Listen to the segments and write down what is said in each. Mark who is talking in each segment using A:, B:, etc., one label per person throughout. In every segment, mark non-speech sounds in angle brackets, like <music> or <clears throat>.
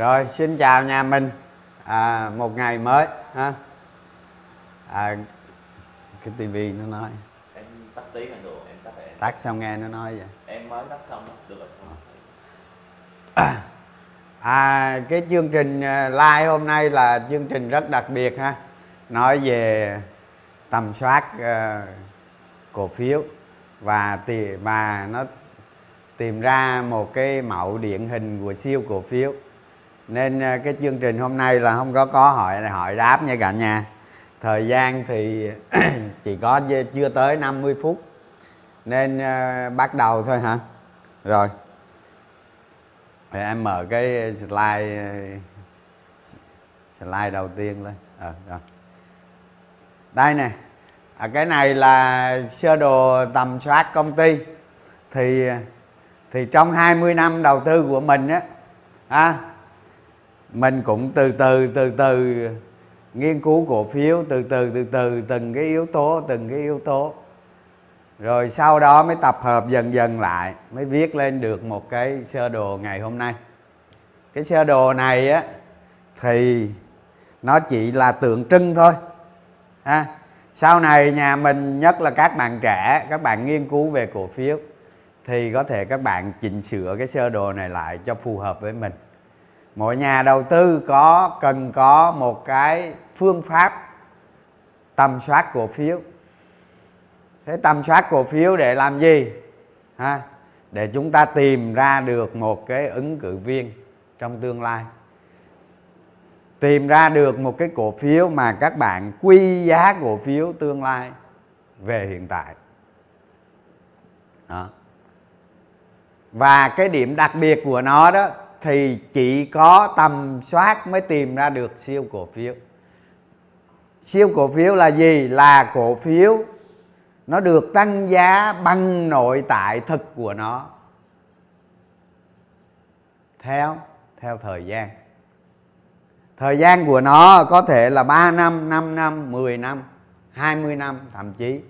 A: rồi xin chào nhà mình. À, một ngày mới ha. À, cái tivi nó nói.
B: Em tắt tiếng anh được em tắt em.
A: Tắt xong nghe nó nói vậy.
B: Em mới tắt xong được rồi.
A: À cái chương trình à, live hôm nay là chương trình rất đặc biệt ha. Nói về tầm soát uh, cổ phiếu và tìm và nó tìm ra một cái mẫu điển hình của siêu cổ phiếu nên à, cái chương trình hôm nay là không có có hỏi hỏi đáp nha cả nhà. Thời gian thì <clears throat> chỉ có chưa tới 50 phút. Nên uh, bắt đầu thôi hả? Rồi. Để em mở cái slide slide đầu tiên lên. À, rồi. đây nè. À, cái này là sơ đồ tầm soát công ty. Thì thì trong 20 năm đầu tư của mình á à, mình cũng từ từ từ từ. Nghiên cứu cổ phiếu, từ từ từ từ, từng cái yếu tố, từng cái yếu tố. Rồi sau đó mới tập hợp dần dần lại, mới viết lên được một cái sơ đồ ngày hôm nay. Cái sơ đồ này á, thì nó chỉ là tượng trưng thôi, ha. Sau này nhà mình, nhất là các bạn trẻ, các bạn nghiên cứu về cổ phiếu, thì có thể các bạn chỉnh sửa cái sơ đồ này lại cho phù hợp với mình mỗi nhà đầu tư có, cần có một cái phương pháp tầm soát cổ phiếu. Thế tầm soát cổ phiếu để làm gì? Ha? Để chúng ta tìm ra được một cái ứng cử viên trong tương lai. Tìm ra được một cái cổ phiếu mà các bạn quy giá cổ phiếu tương lai về hiện tại. Đó. và cái điểm đặc biệt của nó đó thì chỉ có tầm soát mới tìm ra được siêu cổ phiếu. Siêu cổ phiếu là gì? Là cổ phiếu nó được tăng giá bằng nội tại thực của nó. Theo theo thời gian. Thời gian của nó có thể là 3 năm 5 năm 10 năm 20 năm, thậm chí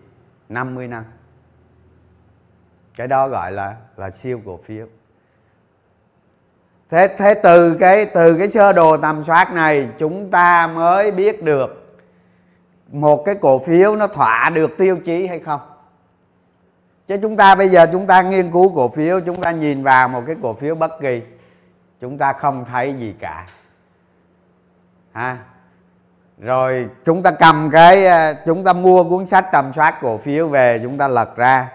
A: 50 năm. Cái đó gọi là là siêu cổ phiếu thế thế từ cái từ cái sơ đồ tầm soát này, chúng ta mới biết được một cái cổ phiếu nó thỏa được tiêu chí hay không. Chứ chúng ta bây giờ chúng ta nghiên cứu cổ phiếu, chúng ta nhìn vào một cái cổ phiếu bất kỳ, chúng ta không thấy gì cả. Ha? Rồi chúng ta cầm cái ờ, chúng ta mua cuốn sách tầm soát cổ phiếu về, chúng ta lật ra,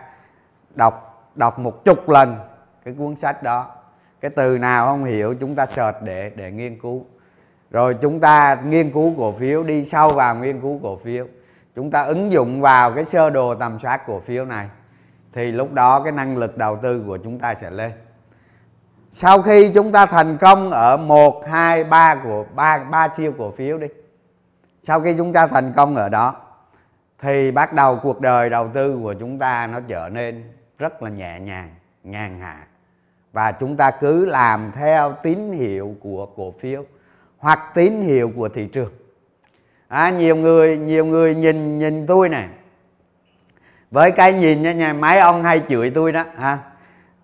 A: đọc đọc một chục lần cái cuốn sách đó cái từ nào không hiểu, chúng ta search để để nghiên cứu. Rồi chúng ta nghiên cứu cổ phiếu, đi sâu vào nghiên cứu cổ phiếu. Chúng ta ứng dụng vào cái sơ đồ tầm soát cổ phiếu này, thì lúc đó cái năng lực đầu tư của chúng ta sẽ lên. Sau khi chúng ta thành công ở một, hai, ba của, ba ba siêu cổ phiếu đi, sau khi chúng ta thành công ở đó, thì bắt đầu cuộc đời đầu tư của chúng ta nó trở nên rất là nhẹ nhàng, nhàn hạ và chúng ta cứ làm theo tín hiệu của cổ phiếu hoặc tín hiệu của thị trường. À, nhiều người nhiều người nhìn nhìn tôi này với cái nhìn nha nhà mấy ông hay chửi tôi đó ha.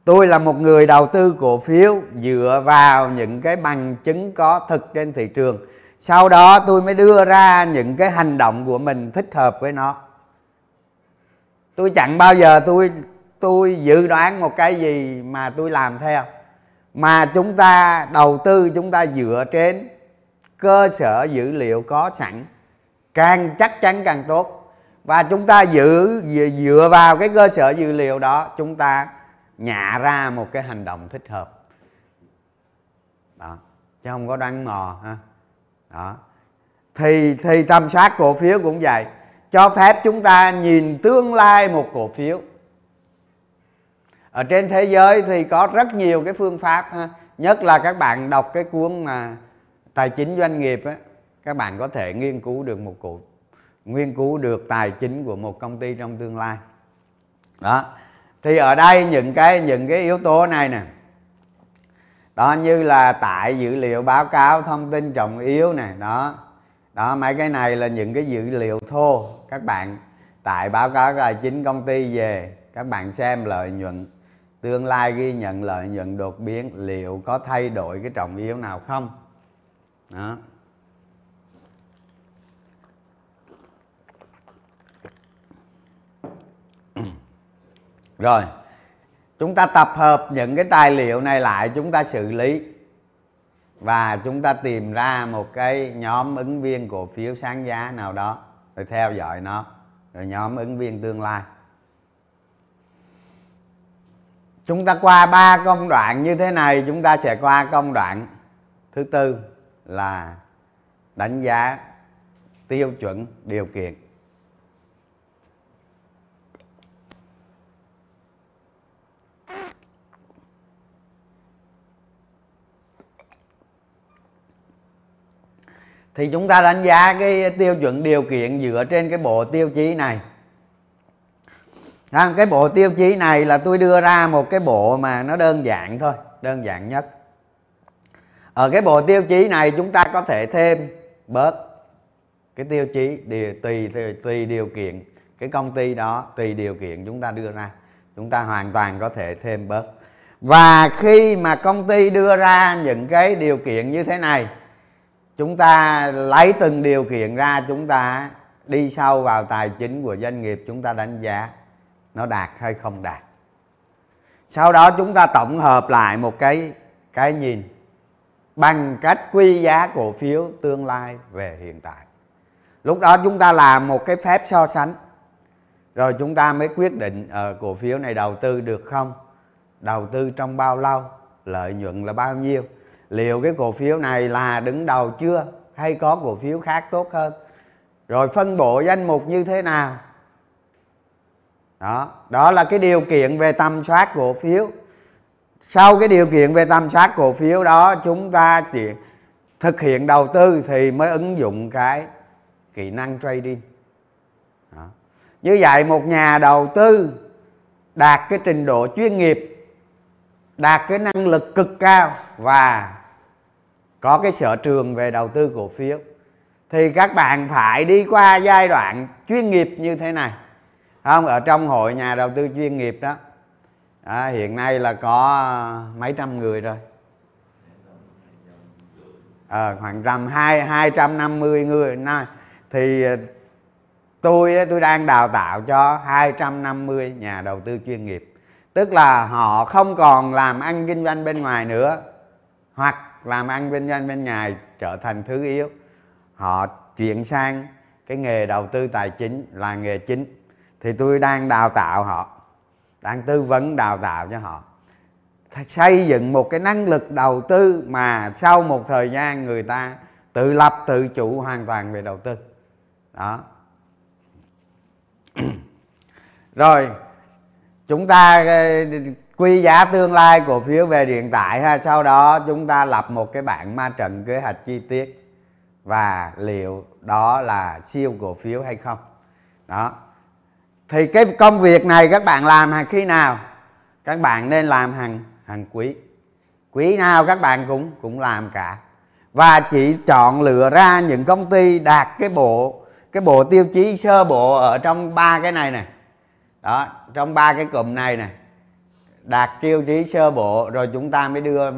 A: Tôi là một người đầu tư cổ phiếu dựa vào những cái bằng chứng có thực trên thị trường. Sau đó tôi mới đưa ra những cái hành động của mình thích hợp với nó. Tôi chẳng bao giờ tôi tôi dự đoán một cái gì mà tôi làm theo, mà chúng ta, đầu tư chúng ta dựa trên cơ sở dữ liệu có sẵn, càng chắc chắn càng tốt. Và chúng ta giữ, dựa vào cái cơ sở dữ liệu đó, chúng ta nhả ra một cái hành động thích hợp. Đó, chứ không có đoán mò, ha. Đó. Thì thì tâm sát cổ phiếu cũng vậy. Cho phép chúng ta nhìn tương lai một cổ phiếu ở trên thế giới thì có rất nhiều cái phương pháp ha. Nhất là các bạn đọc cái cuốn mà tài chính doanh nghiệp á, các bạn có thể nghiên cứu được một cụ, nghiên cứu được tài chính của một công ty trong tương lai. Đó. Thì ở đây những cái những cái yếu tố này nè. Đó, như là tại dữ liệu, báo cáo, thông tin trọng yếu này đó. Đó, mấy cái này là những cái dữ liệu thô. Các bạn tại báo cáo tài chính công ty về, các bạn xem lợi nhuận tương lai ghi nhận lợi nhuận đột biến, liệu có thay đổi cái trọng yếu nào không? Đó. Rồi, chúng ta tập hợp những cái tài liệu này lại, chúng ta xử lý. Và chúng ta tìm ra một cái nhóm ứng viên cổ phiếu sáng giá nào đó. Rồi theo dõi nó. Rồi nhóm ứng viên tương lai. Chúng ta qua ba công đoạn như thế này, chúng ta sẽ qua công đoạn thứ tư là đánh giá tiêu chuẩn điều kiện. Thì chúng ta đánh giá cái tiêu chuẩn điều kiện dựa trên cái bộ tiêu chí này à, cái bộ tiêu chí này là tôi đưa ra một cái bộ mà nó đơn giản thôi đơn giản nhất. Ở cái bộ tiêu chí này chúng ta có thể thêm bớt cái tiêu chí điều, tùy, tùy tùy điều kiện. Cái công ty đó tùy điều kiện chúng ta đưa ra. Chúng ta hoàn toàn có thể thêm bớt. Và khi mà công ty đưa ra những cái điều kiện như thế này chúng ta lấy từng điều kiện ra chúng ta đi sâu vào tài chính của doanh nghiệp chúng ta đánh giá nó đạt hay không đạt. Sau đó chúng ta tổng hợp lại một cái cái nhìn bằng cách quy giá cổ phiếu tương lai về hiện tại. Lúc đó chúng ta làm một cái phép so sánh. Rồi chúng ta mới quyết định uh, cổ phiếu này đầu tư được không? Đầu tư trong bao lâu? Lợi nhuận là bao nhiêu? Liệu cái cổ phiếu này là đứng đầu chưa? Hay có cổ phiếu khác tốt hơn? Rồi phân bổ danh mục như thế nào? Đó đó là cái điều kiện về tầm soát cổ phiếu. Sau cái điều kiện về tầm soát cổ phiếu đó, chúng ta chỉ thực hiện đầu tư thì mới ứng dụng cái kỹ năng trading. Đó. như vậy, một nhà đầu tư đạt cái trình độ chuyên nghiệp, đạt cái năng lực cực cao và có cái sở trường về đầu tư cổ phiếu, thì các bạn phải đi qua giai đoạn chuyên nghiệp như thế này không ở trong hội nhà đầu tư chuyên nghiệp đó. À, hiện nay là có à, mấy trăm người rồi. À, khoảng tầm hai hai trăm năm mươi người. Nay thì à, tôi tôi đang đào tạo cho 250 nhà đầu tư chuyên nghiệp. Tức là họ không còn làm ăn kinh doanh bên ngoài nữa hoặc làm ăn kinh doanh bên ngoài trở thành thứ yếu. Họ chuyển sang cái nghề đầu tư tài chính là nghề chính thì tôi đang đào tạo họ, đang tư vấn đào tạo cho họ. Xây dựng một cái năng lực đầu tư mà sau một thời gian người ta tự lập, tự chủ hoàn toàn về đầu tư. Đó. <clears throat> Rồi, chúng ta ờ, quy giá tương lai cổ phiếu về hiện tại ha. Sau đó chúng ta lập một cái bảng ma trận kế hoạch chi tiết và liệu đó là siêu cổ phiếu hay không. Đó thì cái công việc này các bạn làm hàng khi nào? Các bạn nên làm hàng hàng quý. Quý nào các bạn cũng cũng làm cả. Và chỉ chọn lựa ra những công ty đạt cái bộ cái bộ tiêu chí sơ bộ ở trong ba cái này này. Đó, trong ba cái cụm này này. Đạt tiêu chí sơ bộ, rồi chúng ta mới đưa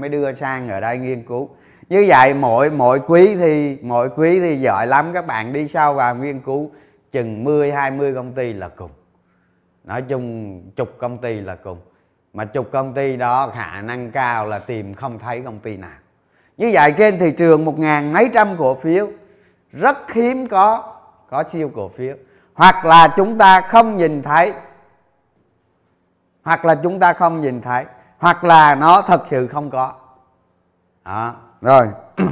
A: mới đưa sang ở đây nghiên cứu. Như vậy, mỗi mỗi quý thì, mỗi quý thì giỏi lắm. Các bạn đi sâu vào nghiên cứu chừng 10 20 công ty là cùng. Nói chung chục công ty là cùng. Mà chục công ty đó khả năng cao là tìm không thấy công ty nào. Như vậy trên thị trường một ngàn mấy trăm cổ phiếu, rất hiếm có có siêu cổ phiếu. Hoặc là chúng ta không nhìn thấy. Hoặc là chúng ta không nhìn thấy. Hoặc là nó thật sự không có. Đó, rồi. <clears throat>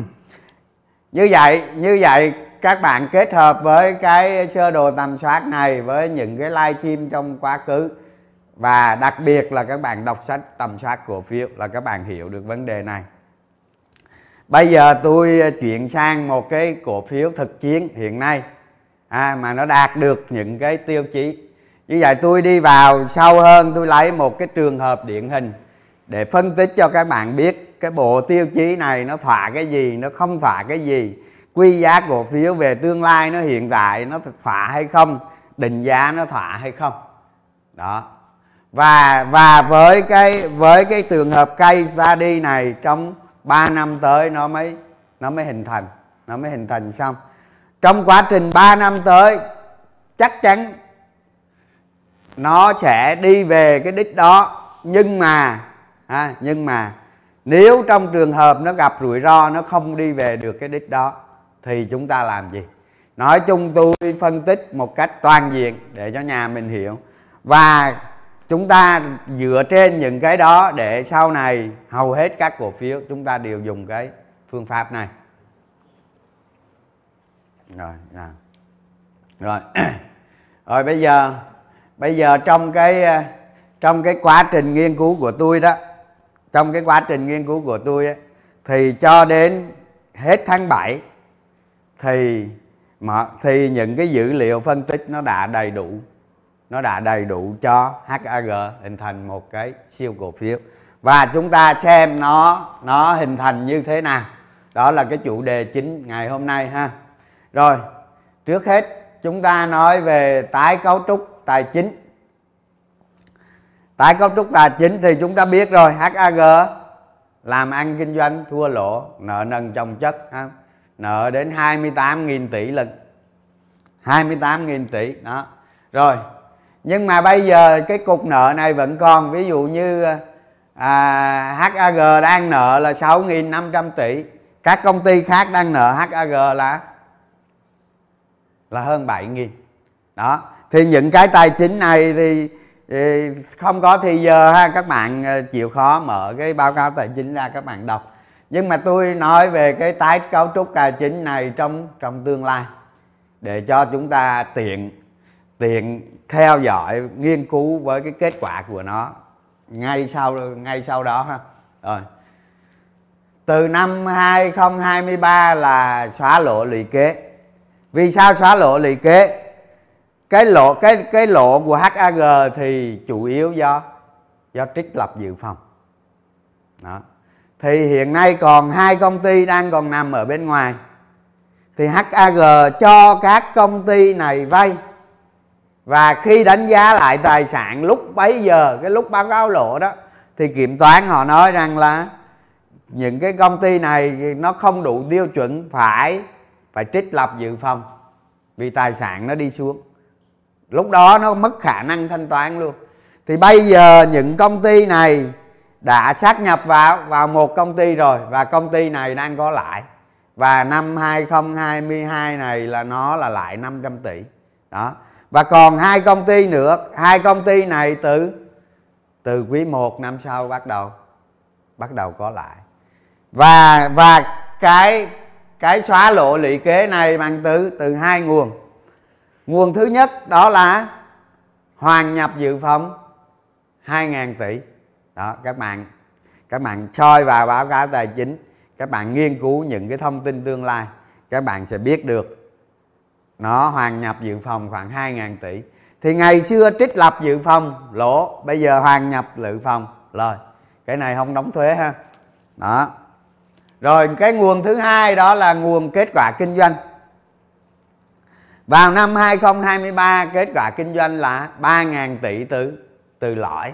A: Như vậy như vậy các bạn kết hợp với cái sơ đồ tầm soát này với những cái live stream trong quá khứ. Và đặc biệt là các bạn đọc sách tầm soát cổ phiếu là các bạn hiểu được vấn đề này. Bây giờ tôi chuyển sang một cái cổ phiếu thực chiến hiện nay à, mà nó đạt được những cái tiêu chí. Như vậy tôi đi vào sâu hơn tôi lấy một cái trường hợp điển hình để phân tích cho các bạn biết cái bộ tiêu chí này nó thỏa cái gì nó không thỏa cái gì quy giá cổ phiếu về tương lai nó hiện tại nó thỏa hay không? Định giá nó thỏa hay không? Đó. Và và với cái với cái trường hợp cây ra đi này trong 3 năm tới nó mới nó mới hình thành nó mới hình thành xong. Trong quá trình 3 năm tới chắc chắn nó sẽ đi về cái đích đó. Nhưng mà à, nhưng mà nếu trong trường hợp nó gặp rủi ro nó không đi về được cái đích đó thì chúng ta làm gì? Nói chung tôi phân tích một cách toàn diện để cho nhà mình hiểu. Và chúng ta dựa trên những cái đó để sau này hầu hết các cổ phiếu chúng ta đều dùng cái phương pháp này. Rồi rồi rồi. <clears throat> Rồi bây giờ bây giờ trong cái trong cái quá trình nghiên cứu của tôi đó trong cái quá trình nghiên cứu của tôi ấy, thì cho đến hết tháng 7 thì mà thì những cái dữ liệu phân tích nó đã đầy đủ, nó đã đầy đủ cho HAG hình thành một cái siêu cổ phiếu. Và chúng ta xem nó nó hình thành như thế nào. Đó là cái chủ đề chính ngày hôm nay ha. Rồi, trước hết chúng ta nói về tái cấu trúc tài chính. Tái cấu trúc tài chính thì chúng ta biết rồi HAG làm ăn kinh doanh, thua lỗ, nợ nần chồng chất ha nợ đến 28.000 tỷ lần 28.000 tỷ đó. Rồi nhưng mà bây giờ cái cục nợ này vẫn còn ví dụ như à, HAG đang nợ là 6.500 tỷ các công ty khác đang nợ HAG là là hơn 7.000 đó. Thì những cái tài chính này thì, thì không có thì giờ ha các bạn à, chịu khó mở cái báo cáo tài chính ra các bạn đọc nhưng mà tôi nói về cái tái cấu trúc tài chính này trong trong tương lai, để cho chúng ta tiện tiện theo dõi, nghiên cứu với cái kết quả của nó ngay sau ngay sau đó ha. Rồi. Từ năm 2023 là xóa lỗ lũy kế. Vì sao xóa lỗ lũy kế? Cái lỗ, cái cái lỗ của HAG thì chủ yếu do do trích lập dự phòng. Đó thì hiện nay còn hai công ty đang còn nằm ở bên ngoài. Thì HAG cho các công ty này vay. Và khi đánh giá lại tài sản lúc bấy giờ, cái lúc báo cáo lỗ đó, thì kiểm toán họ nói rằng là những cái công ty này nó không đủ tiêu chuẩn, phải phải trích lập dự phòng vì tài sản nó đi xuống. Lúc đó nó mất khả năng thanh toán luôn. Thì bây giờ những công ty này đã sát nhập vào vào một công ty rồi, và công ty này đang có lãi. Và năm 2022 này là nó là lại 500 tỷ. Đó. Và còn hai công ty nữa, hai công ty này từ từ quý 1 năm sau bắt đầu bắt đầu có lại và và cái cái xóa lộ lũy kế này bằng từ từ hai nguồn. Nguồn thứ nhất đó là hoàn nhập dự phòng 2.000 tỷ đó, các bạn các bạn soi vào báo cáo tài chính, các bạn nghiên cứu những cái thông tin tương lai, các bạn sẽ biết được nó hoàn nhập dự phòng khoảng 2.000 tỷ. Thì ngày xưa trích lập dự phòng, lỗ, bây giờ hoàn nhập dự phòng lời cái này không đóng thuế ha. Đó. Rồi, cái nguồn thứ hai đó là nguồn kết quả kinh doanh. Vào năm 2023 kết quả kinh doanh là 3.000 tỷ từ từ lõi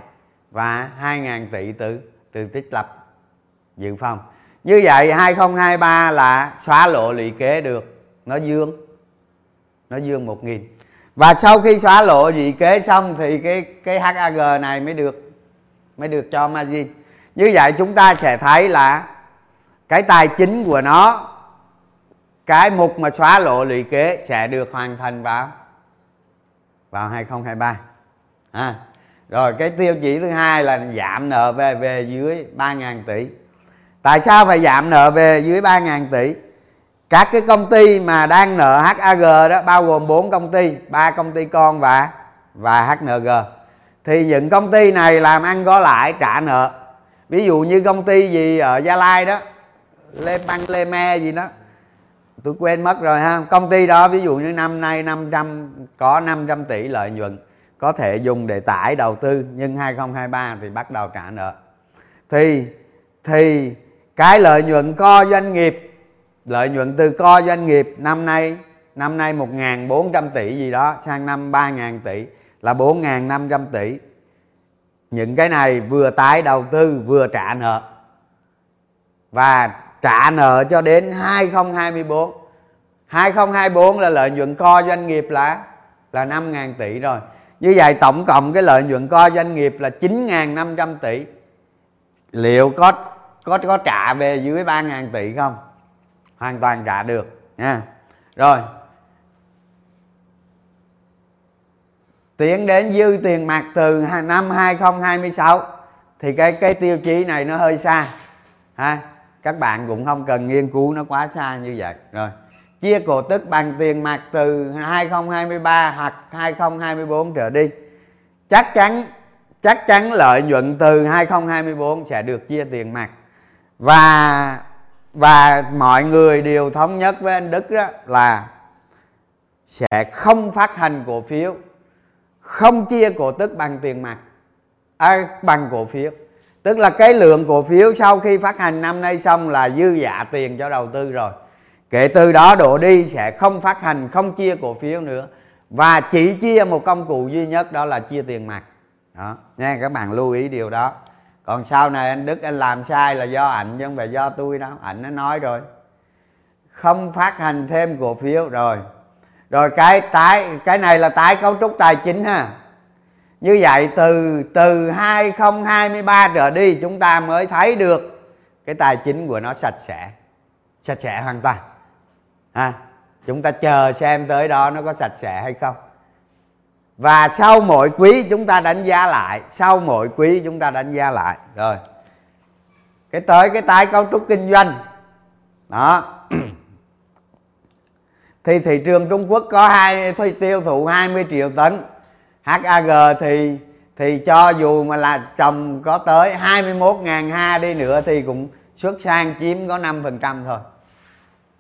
A: và 2.000 tỷ từ từ tích lập dự phòng. Như vậy 2023 là xóa lộ lũy kế được. Nó dương nó dương 1.000 và sau khi xóa lộ lũy kế xong thì cái cái HAG này mới được mới được cho margin. Như vậy chúng ta sẽ thấy là cái tài chính của nó cái mục mà xóa lộ lũy kế sẽ được hoàn thành vào vào 2023 à, rồi, cái tiêu chí thứ hai là giảm nợ về về dưới 3.000 tỷ. Tại sao phải giảm nợ về dưới 3.000 tỷ? Các cái công ty mà đang nợ HAG đó, bao gồm 4 công ty, ba công ty con và và HNG thì những công ty này làm ăn có lãi trả nợ. Ví dụ như công ty gì ở Gia Lai đó Lê Băng Lê Me gì đó. Tôi quên mất rồi ha. Công ty đó, ví dụ như năm nay 500 có 500 tỷ lợi nhuận có thể dùng để tải đầu tư, nhưng 2023 thì bắt đầu trả nợ. Thì thì cái lợi nhuận co doanh nghiệp, lợi nhuận từ co doanh nghiệp năm nay năm nay 1.400 tỷ gì đó, sang năm 3.000 tỷ là 4.500 tỷ. Những cái này vừa tái đầu tư, vừa trả nợ. Và trả nợ cho đến 2024 2024 là lợi nhuận co doanh nghiệp là là 5.000 tỷ rồi như vậy tổng cộng cái lợi nhuận co doanh nghiệp là 9.500 tỷ. Liệu có có có trả về dưới 3.000 tỷ không? Hoàn toàn trả được, nha. Rồi. Tiến đến dư tiền mặt từ năm 2026 thì cái cái tiêu chí này nó hơi xa, ha. Các bạn cũng không cần nghiên cứu nó quá xa như vậy. Rồi chia cổ tức bằng tiền mặt từ 2023 hoặc 2024 trở đi. Chắc chắn chắc chắn lợi nhuận từ 2024 sẽ được chia tiền mặt. Và và mọi người đều thống nhất với anh Đức đó là sẽ không phát hành cổ phiếu không chia cổ tức bằng tiền mặt à, bằng cổ phiếu. Tức là cái lượng cổ phiếu sau khi phát hành năm nay xong là dư giả tiền cho đầu tư rồi kể từ đó đổ đi sẽ không phát hành, không chia cổ phiếu nữa. Và chỉ chia một công cụ duy nhất, đó là chia tiền mặt. Đó, nha, các bạn lưu ý điều đó. Còn sau này anh đức anh làm sai là do ảnh chứ không phải do tôi đâu. Ảnh nó nói rồi. Không phát hành thêm cổ phiếu, rồi. Rồi cái tái, cái này là tái cấu trúc tài chính ha. Như vậy từ từ 2023 trở đi, chúng ta mới thấy được cái tài chính của nó sạch sẽ. Sạch sẽ hoàn toàn ha? Chúng ta chờ xem tới đó nó có sạch sẽ hay không. Và sau mỗi quý chúng ta đánh giá lại, sau mỗi quý chúng ta đánh giá lại. Rồi. Cái tới cái tái cấu trúc kinh doanh. Đó. Thì thị trường Trung Quốc có hai tiêu thụ 20 triệu tấn. HAG thì thì cho dù mà là trồng có tới 21.000 ha đi nữa thì cũng xuất sang chiếm có 5% thôi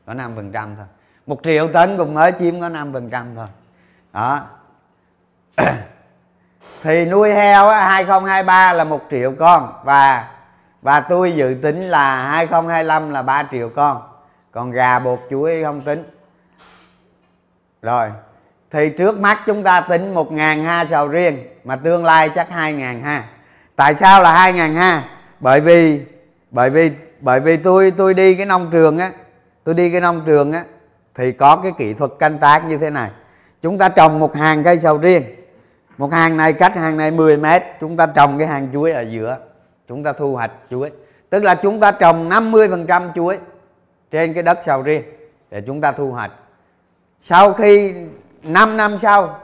A: có 5% thôi. Một triệu tấn cũng mới chiếm có 5% thôi. Đó. <clears throat> Thì nuôi heo á, 2023 là một triệu con. Và và tôi dự tính là 2025 là 3 triệu con. Còn gà bột chuối không tính. Rồi. Thì trước mắt chúng ta tính 1.000 ha sầu riêng mà tương lai chắc 2.000 ha. Tại sao là 2.000 ha? Bởi vì bởi vì bởi vì tôi tôi đi cái nông trường á tôi đi cái nông trường á, thì có cái kỹ thuật canh tác như thế này. Chúng ta trồng một hàng cây sầu riêng. Một hàng này cách hàng này 10 mét, chúng ta trồng cái hàng chuối ở giữa. Chúng ta thu hoạch chuối. Tức là chúng ta trồng 50% chuối trên cái đất sầu riêng để chúng ta thu hoạch. Sau khi 5 năm sau,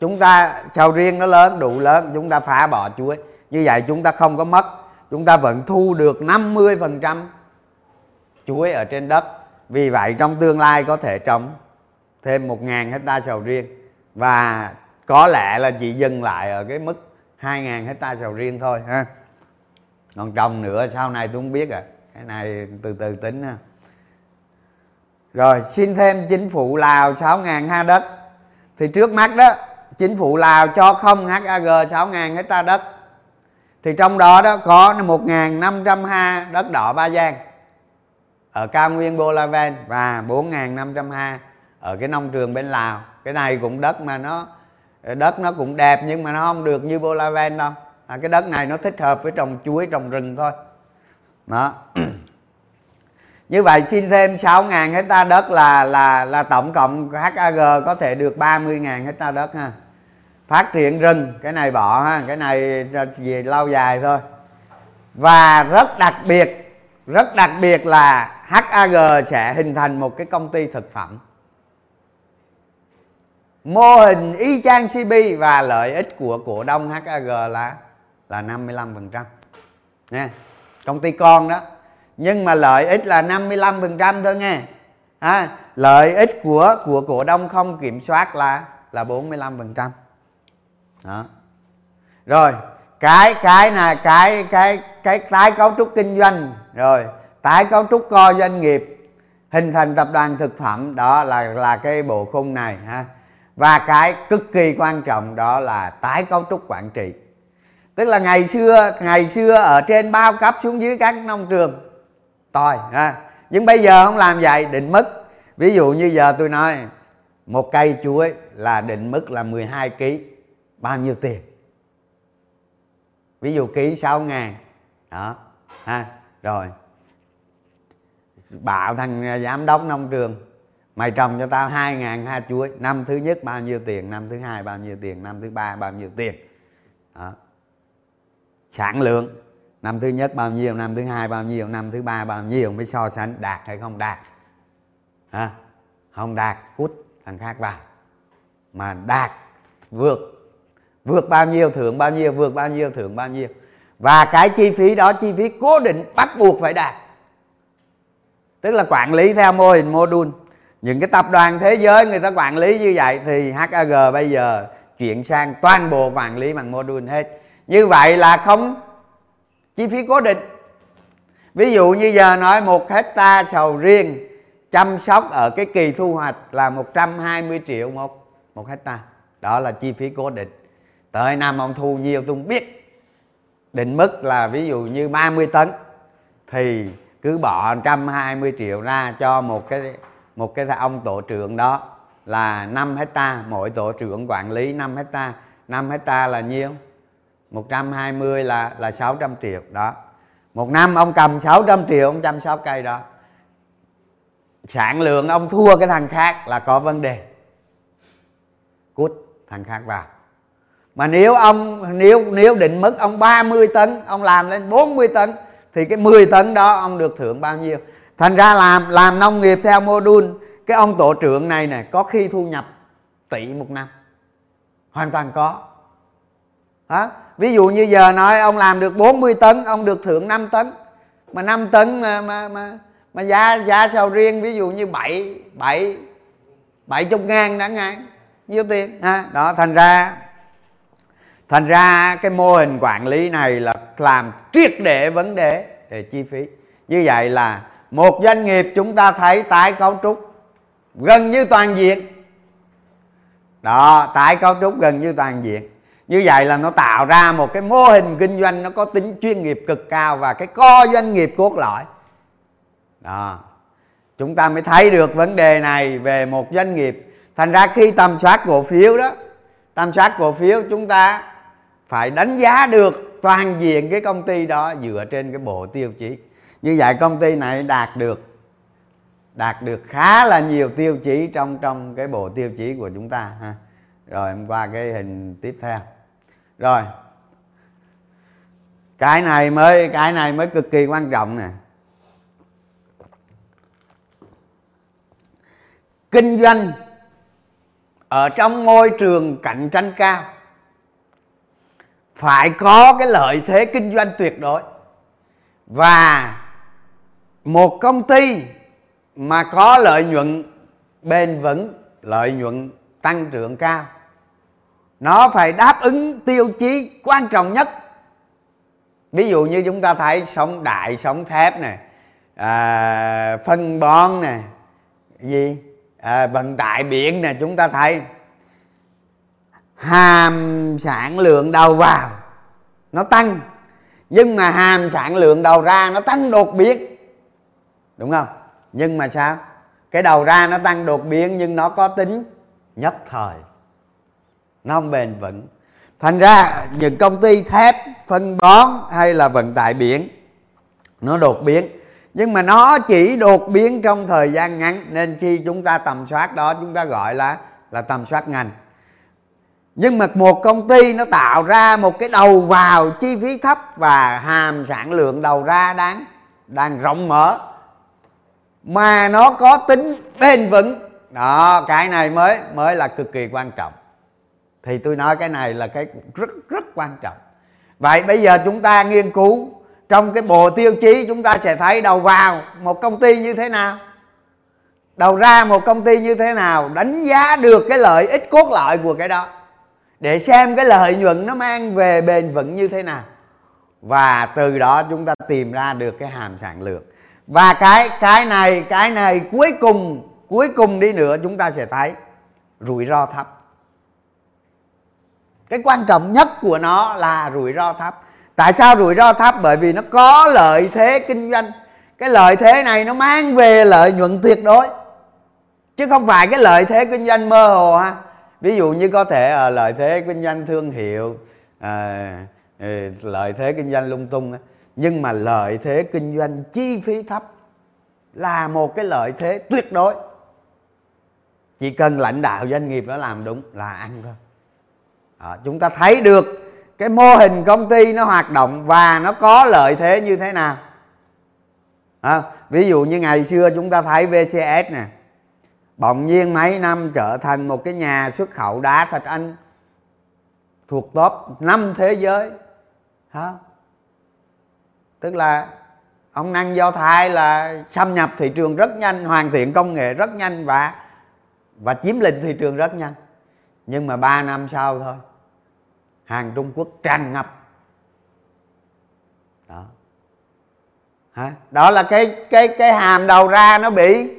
A: chúng ta, sầu riêng nó lớn, đủ lớn, chúng ta phá bỏ chuối. Như vậy chúng ta không có mất. Chúng ta vẫn thu được 50% chuối ở trên đất vì vậy trong tương lai có thể trồng thêm 1.000 hecta sầu riêng. Và có lẽ là chỉ dừng lại ở cái mức 2.000 hecta sầu riêng thôi, ha. Còn trồng nữa, sau này tôi không biết à. Cái này từ từ tính ha. Rồi, xin thêm chính phủ Lào 6.000 ha đất. Thì trước mắt đó, chính phủ Lào cho không HAG 6.000 hecta đất. Thì trong đó đó có 1.500 ha đất đỏ Ba Giang ở cao nguyên Bolaven và 4.500 ha ở cái nông trường bên Lào. Cái này cũng đất mà nó đất nó cũng đẹp nhưng mà nó không được như Bolaven đâu. À, cái đất này nó thích hợp với trồng chuối trồng rừng thôi. Đó. <clears throat> Như vậy xin thêm 6.000 hecta đất là là là tổng cộng HAG có thể được 30.000 hecta đất ha. Phát triển rừng. Cái này bỏ ha. Cái này về lâu dài thôi. Và rất đặc biệt rất đặc biệt là HAG sẽ hình thành một cái công ty thực phẩm. Mô hình y chang CB và lợi ích của cổ đông HAG là là 55% nha công ty con đó. Nhưng mà lợi ích là 55% thôi nghe. À, lợi ích của của cổ đông không kiểm soát là là 45% đó. Rồi cái cái là cái cái cái tái cấu trúc kinh doanh, rồi tái cấu trúc co doanh nghiệp, hình thành tập đoàn thực phẩm, đó là là cái bộ khung này ha. Và cái cực kỳ quan trọng đó là tái cấu trúc quản trị. Tức là ngày xưa ngày xưa ở trên bao cấp xuống dưới các nông trường toi ha. Nhưng bây giờ không làm vậy, định mức. Ví dụ như giờ tôi nói, một cây chuối là định mức là 12 kg bao nhiêu tiền? Ví dụ ký 6 ngàn đó. Ha rồi. Bảo thằng à, giám đốc nông trường. Mày trồng cho tao hai ngàn ha chuối. Năm thứ nhất bao nhiêu tiền năm thứ hai bao nhiêu tiền năm thứ ba bao nhiêu tiền. Đó. sản lượng. Năm thứ nhất bao nhiêu năm thứ hai bao nhiêu năm thứ ba bao nhiêu mới so sánh đạt hay không đạt. À, không đạt cút thằng khác vào. Mà đạt vượt. Vượt bao nhiêu thưởng bao nhiêu vượt bao nhiêu thưởng bao nhiêu và cái chi phí đó, chi phí cố định bắt buộc phải đạt. Tức là quản lý theo mô hình module. Những cái tập đoàn thế giới người ta quản lý như vậy thì HAG bây giờ chuyển sang toàn bộ quản lý bằng module hết. Như vậy là không chi phí cố định. Ví dụ như giờ nói một hecta sầu riêng chăm sóc ở cái kỳ thu hoạch là 120 triệu một một hecta đó là chi phí cố định. Tới năm ông thu nhiều tôi không biết định mức là ví dụ như 30 tấn, thì cứ bỏ 120 triệu ra cho một cái một cái ông tổ trưởng đó là 5 hecta, mỗi tổ trưởng quản lý 5 hecta. 5 hecta là nhiêu? 120 là là 600 triệu đó. Một năm ông cầm 600 triệu, ông chăm sóc cây đó. Sản lượng ông thua cái thằng khác là có vấn đề. Cút thằng khác vào mà nếu ông nếu nếu định mức ông 30 tấn ông làm lên 40 tấn thì cái 10 tấn đó ông được thưởng bao nhiêu? Thành ra làm làm nông nghiệp theo mô đun cái ông tổ trưởng này nè có khi thu nhập tỷ một năm. Hoàn toàn có. Đó. ví dụ như giờ nói ông làm được 40 tấn ông được thưởng 5 tấn. Mà 5 tấn mà mà mà, mà giá giá sầu riêng ví dụ như 7 7 70 ngàn đã ngàn nhiêu tiền? Ha đó thành ra thành ra cái mô hình quản lý này là làm triệt để vấn đề về chi phí. Như vậy là một doanh nghiệp chúng ta thấy tái cấu trúc gần như toàn diện. Đó, tái cấu trúc gần như toàn diện. Như vậy là nó tạo ra một cái mô hình kinh doanh nó có tính chuyên nghiệp cực cao và cái co doanh nghiệp cốt lõi. Đó, chúng ta mới thấy được vấn đề này về một doanh nghiệp. Thành ra khi tầm soát cổ phiếu đó, tầm soát cổ phiếu chúng ta phải đánh giá được toàn diện cái công ty đó dựa trên cái bộ tiêu chí. Như vậy công ty này đạt được đạt được khá là nhiều tiêu chí trong trong cái bộ tiêu chí của chúng ta, ha. Rồi em qua cái hình tiếp theo. Rồi. Cái này mới, cái này mới cực kỳ quan trọng nè. Kinh doanh ở trong môi trường cạnh tranh cao phải có cái lợi thế kinh doanh tuyệt đối. Và một công ty mà có lợi nhuận bền vững lợi nhuận tăng trưởng cao nó phải đáp ứng tiêu chí quan trọng nhất. Ví dụ như chúng ta thấy sống đại sống thép này à, phân bón này gì à, vận tải biển này chúng ta thấy hàm sản lượng đầu vào, nó tăng. Nhưng mà hàm sản lượng đầu ra nó tăng đột biến. Đúng không? Nhưng mà sao? Cái đầu ra nó tăng đột biến nhưng nó có tính nhất thời. Nó không bền vững. Thành ra những công ty thép phân bón hay là vận tải biển, nó đột biến. Nhưng mà nó chỉ đột biến trong thời gian ngắn, nên khi chúng ta tầm soát đó, chúng ta gọi là là tầm soát ngành nhưng mà một công ty nó tạo ra một cái đầu vào chi phí thấp và hàm sản lượng đầu ra đáng, đang rộng mở. Mà nó có tính bền vững. Đó, cái này mới mới là cực kỳ quan trọng. Thì tôi nói cái này là cái rất rất quan trọng. Vậy bây giờ chúng ta nghiên cứu, trong cái bộ tiêu chí chúng ta sẽ thấy đầu vào một công ty như thế nào? Đầu ra một công ty như thế nào? Đánh giá được cái lợi ích cốt lõi của cái đó để xem cái lợi nhuận nó mang về bền vững như thế nào. Và từ đó chúng ta tìm ra được cái hàm sản lượng. Và cái cái này cái này cuối cùng cuối cùng đi nữa chúng ta sẽ thấy rủi ro thấp. Cái quan trọng nhất của nó là rủi ro thấp. Tại sao rủi ro thấp? Bởi vì nó có lợi thế kinh doanh. Cái lợi thế này nó mang về lợi nhuận tuyệt đối. Chứ không phải cái lợi thế kinh doanh mơ hồ ha ví dụ như có thể à, lợi thế kinh doanh thương hiệu à, ừ, lợi thế kinh doanh lung tung nhưng mà lợi thế kinh doanh chi phí thấp là một cái lợi thế tuyệt đối. Chỉ cần lãnh đạo doanh nghiệp nó làm đúng là ăn thôi. À, chúng ta thấy được cái mô hình công ty nó hoạt động và nó có lợi thế như thế nào. À, ví dụ như ngày xưa chúng ta thấy vcs nè bỗng nhiên mấy năm trở thành một cái nhà xuất khẩu đá thạch anh, thuộc top năm thế giới, hả? Tức là ông năng do thái là xâm nhập thị trường rất nhanh, hoàn thiện công nghệ rất nhanh và và chiếm lĩnh thị trường rất nhanh. Nhưng mà 3 năm sau thôi, hàng trung quốc tràn ngập. Đó. Hả? Đó là cái cái cái hàm đầu ra nó bị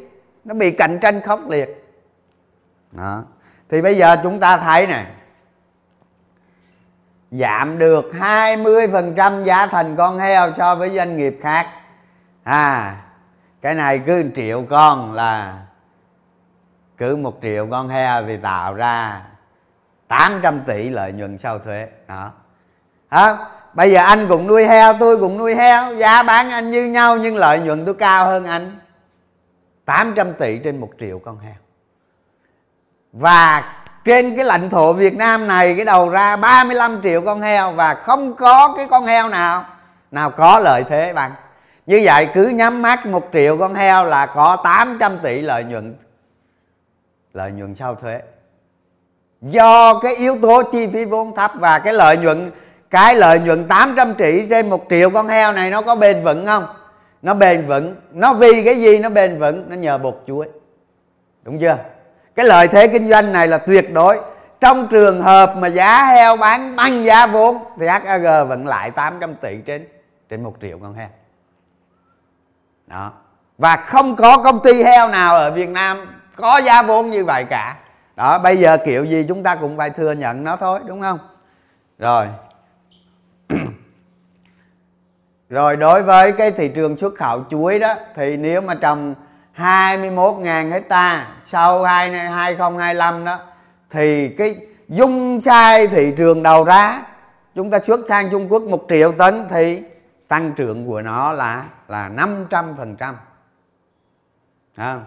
A: nó bị cạnh tranh khốc liệt. Đó. Thì bây giờ chúng ta thấy này giảm được 20% giá thành con heo so với doanh nghiệp khác. À cái này cứ 1 triệu con là cứ một triệu con heo thì tạo ra 800 tỷ lợi nhuận sau thuế. Đó. Hả bây giờ anh cũng nuôi heo, tôi cũng nuôi heo. Giá bán anh như nhau nhưng lợi nhuận tôi cao hơn anh. 800 tỷ trên một triệu con heo. Và trên cái lãnh thổ Việt Nam này, cái đầu ra 35 triệu con heo và không có cái con heo nào nào có lợi thế bằng như vậy cứ nhắm mắt một triệu con heo là có 800 tỷ lợi nhuận lợi nhuận sau thuế. Do cái yếu tố chi phí vốn thấp và cái lợi nhuận, cái lợi nhuận 800 tỷ trên một triệu con heo này nó có bền vững không? Nó bền vững. Nó vì cái gì nó bền vững? Nó nhờ bột chuối đúng chưa? Cái lợi thế kinh doanh này là tuyệt đối. Trong trường hợp mà giá heo bán bằng giá vốn, thì HAG vẫn lại 800 tỷ trên trên một triệu con heo. Đó. Và không có công ty heo nào ở Việt Nam có giá vốn như vậy cả. Đó, bây giờ kiểu gì chúng ta cũng phải thừa nhận nó thôi, đúng không? Rồi rồi đối với cái thị trường xuất khẩu chuối đó thì nếu mà trồng 21.000 hecta sau 2025 đó thì cái dung sai thị trường đầu ra chúng ta xuất sang Trung Quốc một triệu tấn thì tăng trưởng của nó là là 500%. À,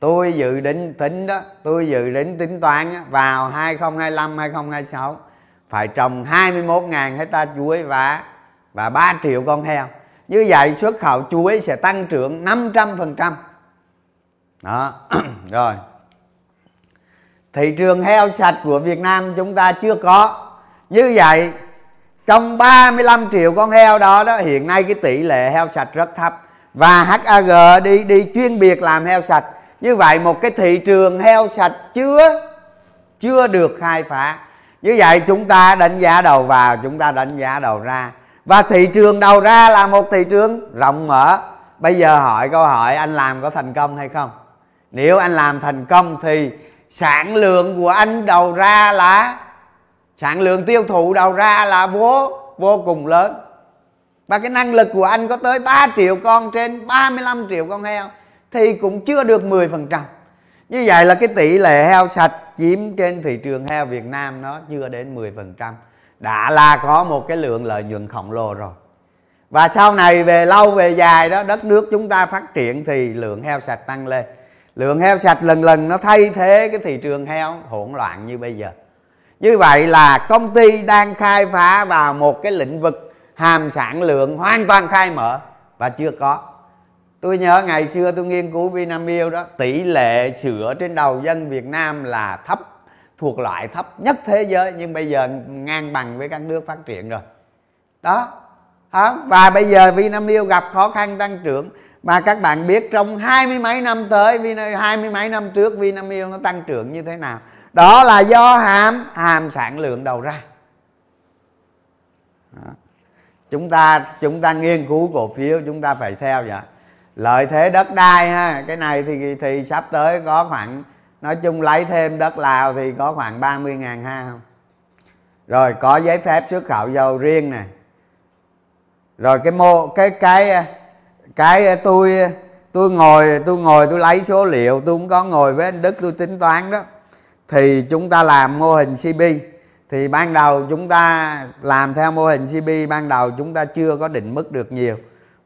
A: tôi dự định tính đó tôi dự định tính toán vào 2025 2026 phải trồng 21.000 hecta chuối và và 3 triệu con heo. Như vậy xuất khẩu chuối sẽ tăng trưởng 500 phần trăm. Đó, <clears throat> rồi. Thị trường heo sạch của Việt Nam chúng ta chưa có. Như vậy, trong 35 triệu con heo đó đó, hiện nay cái tỷ lệ heo sạch rất thấp. Và HAG đi đi chuyên biệt làm heo sạch. Như vậy một cái thị trường heo sạch chưa chưa được khai phá. Như vậy chúng ta đánh giá đầu vào, chúng ta đánh giá đầu ra và thị trường đầu ra là một thị trường rộng mở. Bây giờ hỏi câu hỏi, anh làm có thành công hay không? Nếu anh làm thành công thì sản lượng của anh đầu ra là, sản lượng tiêu thụ đầu ra là vô vô cùng lớn. Và cái năng lực của anh có tới 3 triệu con trên 35 triệu con heo thì cũng chưa được 10% như vậy là cái tỷ lệ heo sạch chiếm trên thị trường heo Việt Nam nó chưa đến 10% đã là có một cái lượng lợi nhuận khổng lồ rồi. Và sau này về lâu, về dài đó, đất nước chúng ta phát triển thì lượng heo sạch tăng lên. Lượng heo sạch lần lần nó thay thế cái thị trường heo hỗn loạn như bây giờ. Như vậy là công ty đang khai phá vào một cái lĩnh vực hàm sản lượng hoàn toàn khai mở và chưa có. Tôi nhớ ngày xưa tôi nghiên cứu Vinamilk đó, tỷ lệ sữa trên đầu dân Việt Nam là thấp thuộc loại thấp nhất thế giới, nhưng bây giờ ngang bằng với các nước phát triển rồi. Đó và bây giờ Vinamilk gặp khó khăn tăng trưởng. Mà các bạn biết trong hai mươi mấy năm tới hai mươi mấy năm trước, Vinamilk nó tăng trưởng như thế nào? Đó là do hàm hàm sản lượng đầu ra. Đó. chúng ta chúng ta nghiên cứu cổ phiếu, chúng ta phải theo vậy. Lợi thế đất đai ha, cái này thì thì sắp tới có khoảng nói chung lấy thêm đất lào thì có khoảng 30 ngàn ha. Không rồi có giấy phép xuất khẩu dầu riêng nè. Rồi cái mô, cái cái cái tôi tôi ngồi tôi ngồi tôi lấy số liệu, tôi cũng có ngồi với anh đức tôi tính toán đó. Thì chúng ta làm mô hình cb thì ban đầu chúng ta làm theo mô hình cb ban đầu chúng ta chưa có định mức được nhiều.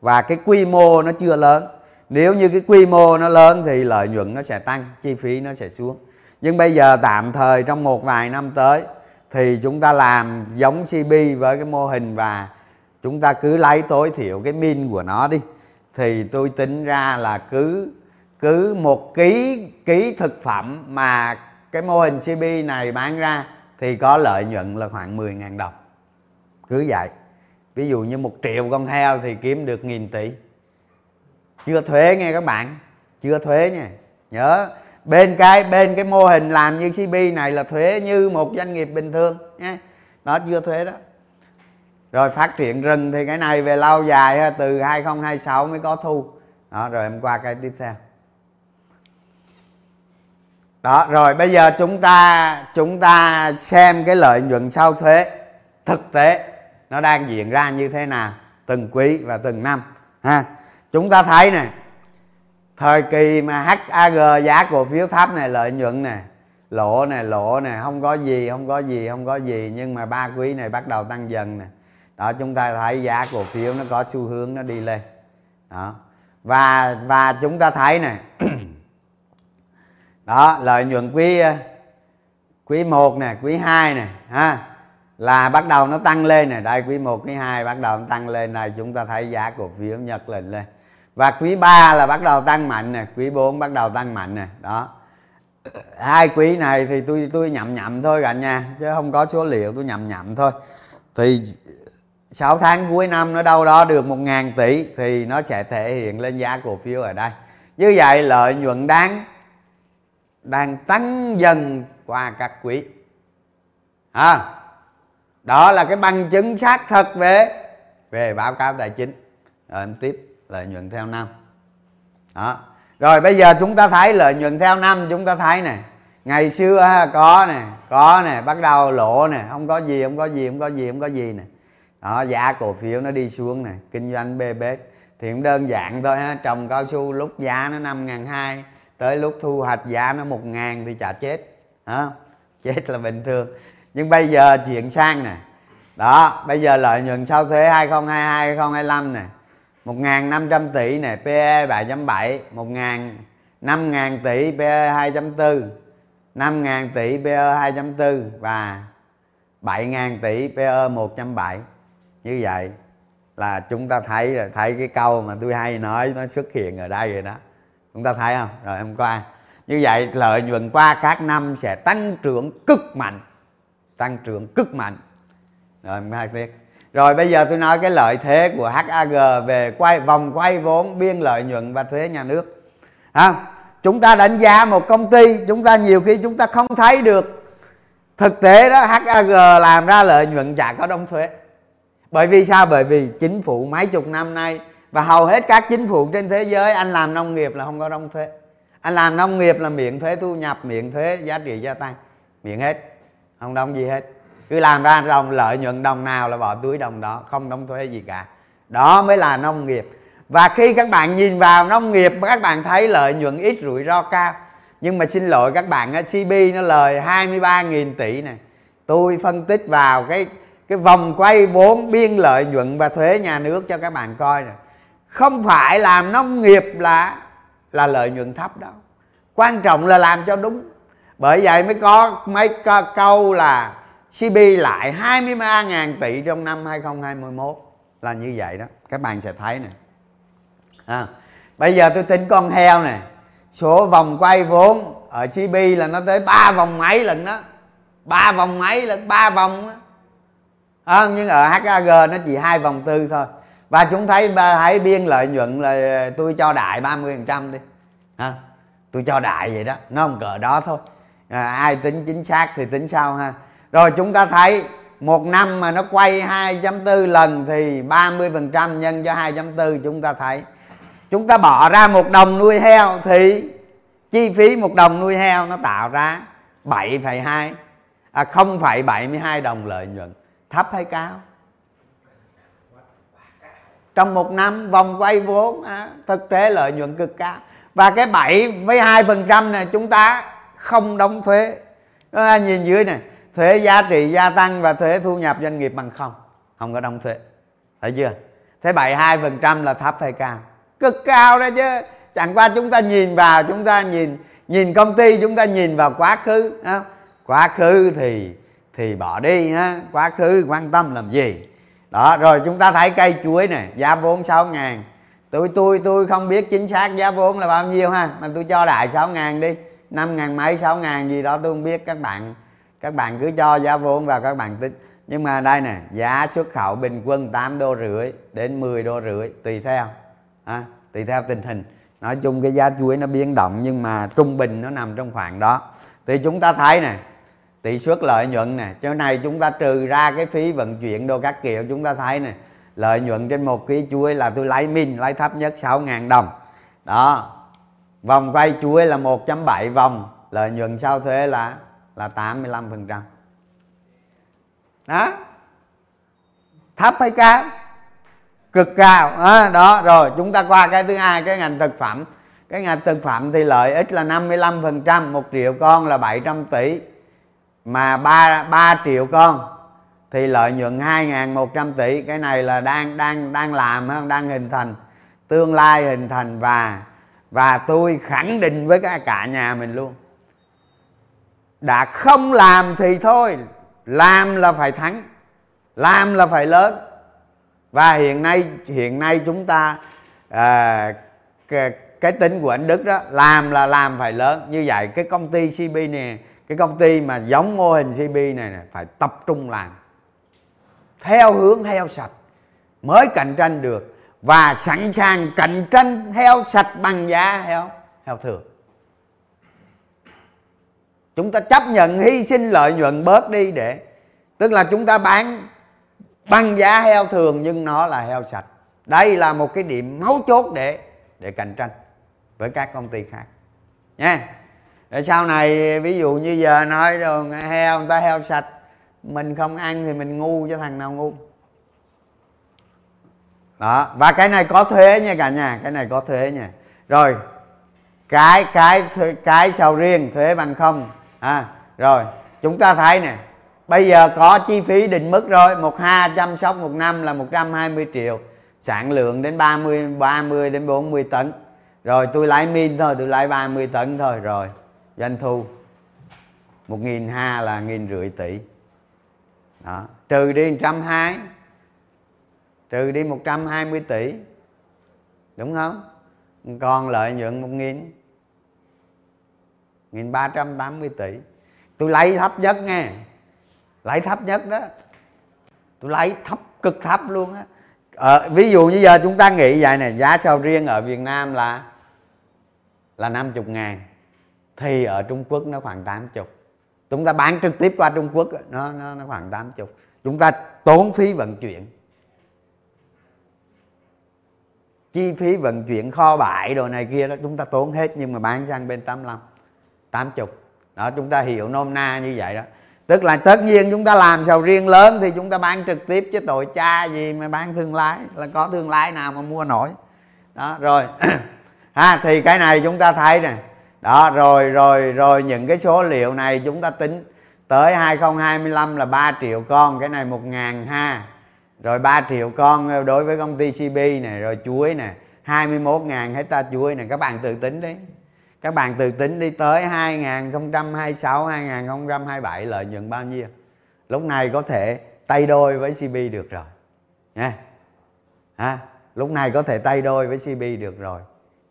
A: Và cái quy mô nó chưa lớn nếu như cái quy mô nó lớn thì lợi nhuận nó sẽ tăng, chi phí nó sẽ xuống. Nhưng bây giờ tạm thời trong một vài năm tới thì chúng ta làm giống CB với cái mô hình và chúng ta cứ lấy tối thiểu cái min của nó đi. Thì tôi tính ra là cứ cứ một ký ký thực phẩm mà cái mô hình CB này bán ra thì có lợi nhuận là khoảng 10.000 đồng. Cứ vậy. Ví dụ như một triệu con heo thì kiếm được nghìn tỷ chưa thuế nghe các bạn. Chưa thuế nha. Nhớ. Bên cái bên cái mô hình làm như CB này là thuế như một doanh nghiệp bình thường nhé đó, chưa thuế đó. Rồi phát triển rừng thì cái này về lâu dài từ 2026 mới có thu. Đó, rồi em qua cái tiếp theo. Đó, rồi bây giờ chúng ta chúng ta xem cái lợi nhuận sau thuế. Thực tế, nó đang diễn ra như thế nào từng quý và từng năm, ha chúng ta thấy này thời kỳ mà HAG giá cổ phiếu thấp này lợi nhuận này lỗ này lỗ này không có gì, không có gì, không có gì, nhưng mà ba quý này bắt đầu tăng dần nè. Đó, chúng ta thấy giá cổ phiếu nó có xu hướng nó đi lên. Đó. Và và chúng ta thấy này <clears throat> đó, lợi nhuận quý quý 1 nè, quý 2 nè, ha, là bắt đầu nó tăng lên nè. Đây, quý 1 quý 2 bắt đầu nó tăng lên. Này chúng ta thấy giá cổ phiếu nhật lên lên và quý 3 là bắt đầu tăng mạnh nè quý 4 bắt đầu tăng mạnh nè đó. Hai quý này thì tôi tôi nhậm nhậm thôi cả nhà chứ không có số liệu tôi nhậm nhậm thôi. Thì 6 tháng cuối năm nó đâu đó được 1 ngàn tỷ thì nó sẽ thể hiện lên giá cổ phiếu ở đây. Như vậy lợi nhuận đáng đang tăng dần qua các quý. À, đó là cái bằng chứng xác thực về về báo cáo tài chính. Rồi em tiếp lợi nhuận theo năm. Đó. Rồi, bây giờ chúng ta thấy lợi nhuận theo năm, chúng ta thấy nè. Ngày xưa có nè có nè, bắt đầu lỗ nè, không có gì, không có gì, không có gì, không có gì nè. Đó, giá cổ phiếu nó đi xuống nè, kinh doanh bê bết. Thì cũng đơn giản thôi ha, trồng cao su lúc giá nó năm ngàn hai, tới lúc thu hoạch giá nó một ngàn thì chả chết. Hả chết là bình thường. Nhưng bây giờ chuyển sang nè. Đó, bây giờ lợi nhuận sau thuế 2022 2025 nè. 1.500 tỷ nè PE 3.7 1.000 5.000 tỷ PE 2.4 5.000 tỷ PE 2.4 và 7.000 tỷ PE 1.7 như vậy là chúng ta thấy rồi thấy cái câu mà tôi hay nói, nó xuất hiện ở đây rồi đó. Chúng ta thấy không? Rồi, hôm qua. Như vậy lợi nhuận qua các năm sẽ tăng trưởng cực mạnh, tăng trưởng cực mạnh. Rồi hai tiếp rồi bây giờ tôi nói cái lợi thế của HAG về quay vòng quay vốn biên lợi nhuận và thuế nhà nước. À, chúng ta đánh giá một công ty chúng ta nhiều khi chúng ta không thấy được. Thực tế đó HAG làm ra lợi nhuận chả có đóng thuế. Bởi vì sao? Bởi vì chính phủ mấy chục năm nay và hầu hết các chính phủ trên thế giới anh làm nông nghiệp là không có đóng thuế. Anh làm nông nghiệp là miễn thuế thu nhập miễn thuế giá trị gia tăng. Miễn hết. Không đóng gì hết cứ làm ra đồng lợi nhuận đồng nào là bỏ túi đồng đó, không đóng thuế gì cả. Đó mới là nông nghiệp. Và khi các bạn nhìn vào nông nghiệp các bạn thấy lợi nhuận ít rủi ro cao. Nhưng mà xin lỗi các bạn CB nó lời 23.000 tỷ này. Tôi phân tích vào cái cái vòng quay vốn biên lợi nhuận và thuế nhà nước cho các bạn coi này không phải làm nông nghiệp là là lợi nhuận thấp đâu. Quan trọng là làm cho đúng. Bởi vậy mới có mấy câu là CB lại 23.000 tỷ trong năm 2021 là như vậy đó. Các bạn sẽ thấy nè. À, bây giờ tôi tính con heo nè. Số vòng quay vốn ở CB là nó tới ba vòng mấy lần đó. Ba vòng mấy lần? Ba vòng đó. À, nhưng ở HAG nó chỉ hai vòng tư thôi. Và chúng thấy thấy biên lợi nhuận là tôi cho đại 30 phần trăm đi. À, tôi cho đại vậy đó. Nó không cỡ đó thôi. À, ai tính chính xác thì tính sau ha rồi chúng ta thấy một năm mà nó quay 2.4 lần thì 30% nhân cho 2.4 chúng ta thấy. Chúng ta bỏ ra một đồng nuôi heo thì chi phí một đồng nuôi heo nó tạo ra 7,2 à 0,72 đồng lợi nhuận. Thấp hay cao? Trong một năm vòng quay vốn à, thực tế lợi nhuận cực cao. Và cái 7 với 2 phần trăm này chúng ta không đóng thuế. À, nhìn dưới này thuế giá trị gia tăng và thuế thu nhập doanh nghiệp bằng không. Không có đóng thuế. Thấy chưa? Thế 72 phần trăm là thấp hay cao? Cực cao đó chứ. Chẳng qua chúng ta nhìn vào, chúng ta nhìn nhìn công ty, chúng ta nhìn vào quá khứ không? quá khứ thì thì bỏ đi, ha? Quá khứ quan tâm làm gì? Đó, rồi chúng ta thấy cây chuối này giá vốn 6 ngàn. Tôi tôi tôi không biết chính xác giá vốn là bao nhiêu ha, mà tôi cho đại 6 ngàn đi. 5 ngàn mấy 6 ngàn gì đó, tôi không biết các bạn các bạn cứ cho giá vốn vào các bạn tính. Nhưng mà đây nè giá xuất khẩu bình quân 8 đô rưỡi đến 10 đô rưỡi tùy theo à, tùy theo tình hình. Nói chung cái giá chuối nó biến động nhưng mà trung bình nó nằm trong khoảng đó. Thì chúng ta thấy nè tỷ suất lợi nhuận nè chỗ này chúng ta trừ ra cái phí vận chuyển đồ các kiểu chúng ta thấy nè lợi nhuận trên một ký chuối là tôi lấy min lấy thấp nhất 6.000 đồng. Đó vòng quay chuối là 1.7 vòng lợi nhuận sau thuế là là 85% đó. Thấp hay cao? Cực cao. À, đó rồi chúng ta qua cái thứ hai cái ngành thực phẩm. Cái ngành thực phẩm thì lợi ích là 55% một triệu con là 700 tỷ. Mà 3, 3 triệu con thì lợi nhuận 2.100 tỷ. Cái này là đang đang đang làm đang hình thành tương lai hình thành và và tôi khẳng định với cả cả nhà mình luôn đã không làm thì thôi. Làm là phải thắng. Làm là phải lớn. Và hiện nay hiện nay chúng ta à, cái, cái tính của anh Đức đó làm là làm phải lớn. Như vậy cái công ty CB này cái công ty mà giống mô hình CB này, này phải tập trung làm. Theo hướng heo sạch. Mới cạnh tranh được. Và sẵn sàng cạnh tranh heo sạch bằng giá heo heo thường chúng ta chấp nhận, hy sinh lợi nhuận bớt đi để, tức là chúng ta bán bằng giá heo thường nhưng nó là heo sạch. Đây là một cái điểm mấu chốt để để cạnh tranh với các công ty khác. Nha. Để sau này, ví dụ như giờ nói rồi, heo, người ta heo sạch, mình không ăn thì mình ngu cho thằng nào ngu. Đó, và cái này có thuế nha cả nhà, cái này có thuế nha. Rồi, cái cái cái sầu riêng, thuế bằng không à rồi, chúng ta thấy nè. Bây giờ có chi phí định mức rồi. Một ha chăm sóc một năm là 120 triệu. Sản lượng đến 30 30 đến 40 tấn. Rồi tôi lấy min thôi, tôi lấy 30 tấn thôi. Rồi, doanh thu một nghìn ha là nghìn rưỡi tỷ. Đó, trừ đi một trăm hai, trừ đi 120 tỷ. Đúng không? Còn lợi nhuận một nghìn nghìn ba trăm tám mươi tỷ. Tôi lấy thấp nhất nghe. Lấy thấp nhất đó. Tôi lấy thấp cực thấp luôn á. Ờ, ví dụ như giờ chúng ta nghĩ vậy này giá sầu riêng ở Việt Nam là là 50 ngàn thì ở Trung Quốc nó khoảng 80 chúng ta bán trực tiếp qua Trung Quốc nó nó, nó khoảng 80 chúng ta tốn phí vận chuyển. Chi phí vận chuyển kho bãi đồ này kia đó chúng ta tốn hết nhưng mà bán sang bên 85 80 đó, chúng ta hiểu nôm na như vậy đó. Tức là tất nhiên chúng ta làm sầu riêng lớn thì chúng ta bán trực tiếp, chứ tội cha gì mà bán thương lái, là có thương lái nào mà mua nổi. Đó, rồi. <clears throat> Ha, thì cái này chúng ta thấy nè. Đó, rồi rồi rồi những cái số liệu này chúng ta tính tới 2025 là 3 triệu con, cái này một ngàn ha. Rồi 3 triệu con ờ, đối với công ty CB này rồi chuối nè 21 ngàn hecta chuối này các bạn tự tính đấy các bạn tự tính đi tới 2026 2027 lợi nhuận bao nhiêu? Lúc này có thể tay đôi với CB được rồi. Nha. Ha? Lúc này có thể tay đôi với CB được rồi.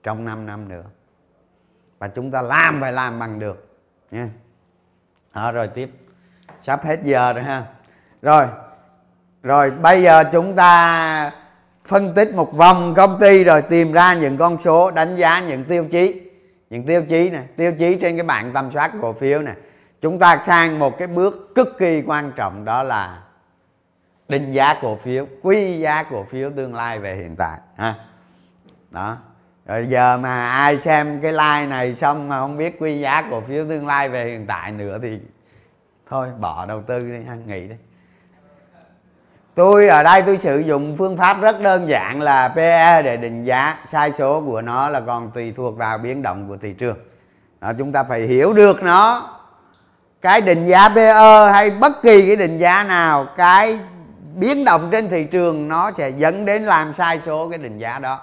A: Trong 5 năm nữa. Và chúng ta làm phải làm bằng được. Nha. Đó, rồi tiếp. Sắp hết giờ rồi ha. Rồi. Rồi bây giờ chúng ta phân tích một vòng công ty rồi tìm ra những con số đánh giá những tiêu chí những tiêu chí này tiêu chí trên cái bảng tầm soát cổ phiếu này chúng ta sang một cái bước cực kỳ quan trọng, đó là định giá cổ phiếu, quy giá cổ phiếu tương lai về hiện tại, ha. Đó. Rồi giờ mà ai xem cái like này xong mà không biết quy giá cổ phiếu tương lai về hiện tại nữa thì thôi, bỏ đầu tư đi ha, nghỉ đi tôi ở đây tôi sử dụng phương pháp rất đơn giản là PE để định giá sai số của nó là còn tùy thuộc vào biến động của thị trường. Đó, chúng ta phải hiểu được nó. Cái định giá PE hay bất kỳ cái định giá nào cái biến động trên thị trường nó sẽ dẫn đến làm sai số cái định giá đó.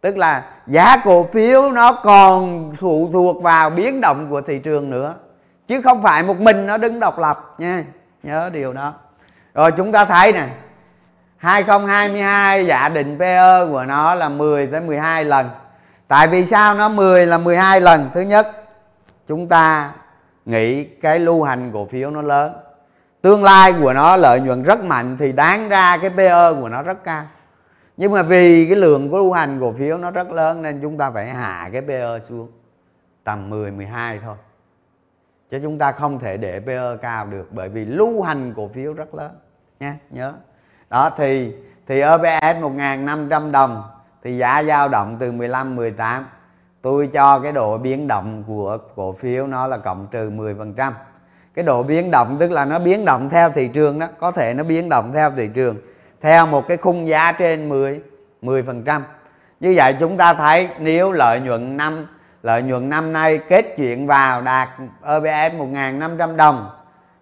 A: Tức là giá cổ phiếu nó còn phụ thuộc vào biến động của thị trường nữa chứ không phải một mình nó đứng độc lập nha. Nhớ điều đó rồi chúng ta thấy nè 2022 giả dạ định PE của nó là 10 tới 12 lần. Tại vì sao nó 10 là 12 lần? Thứ nhất, chúng ta nghĩ cái lưu hành cổ phiếu nó lớn. Tương lai của nó lợi nhuận rất mạnh thì đáng ra cái PE của nó rất cao. Nhưng mà vì cái lượng của lưu hành cổ phiếu nó rất lớn nên chúng ta phải hạ cái PE xuống tầm 10 12 thôi. Chứ chúng ta không thể để PE cao được bởi vì lưu hành cổ phiếu rất lớn nha, nhớ. Đó, thì thì EPS 1.500 đồng, thì giá dao động từ 15 18 tôi cho cái độ biến động của cổ phiếu nó là cộng trừ 10 phần trăm. Cái độ biến động, tức là nó biến động theo thị trường đó, có thể nó biến động theo thị trường, theo một cái khung giá trên 10 10 phần trăm. Như vậy chúng ta thấy nếu lợi nhuận năm, lợi nhuận năm nay kết chuyện vào đạt OBS 1.500 đồng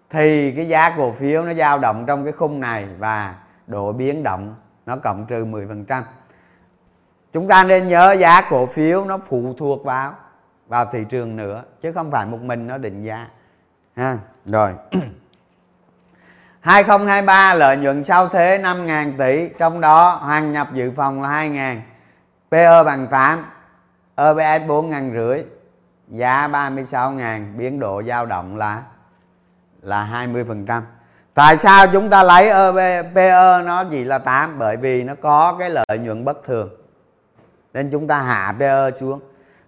A: thì cái giá cổ phiếu nó dao động trong cái khung này và độ biến động nó cộng trừ 10%. chúng ta nên nhớ giá cổ phiếu nó phụ thuộc vào vào thị trường nữa chứ không phải một mình nó định giá. Ha rồi. <clears throat> 2023 lợi nhuận sau thế 5.000 tỷ trong đó hoàn nhập dự phòng là 2.000 PE bằng 8 EPS 4.500, giá 36.000 biến độ dao động là là 20 phần trăm. Tại sao chúng ta lấy PE e nó chỉ là 8 bởi vì nó có cái lợi nhuận bất thường. Nên chúng ta hạ PE xuống.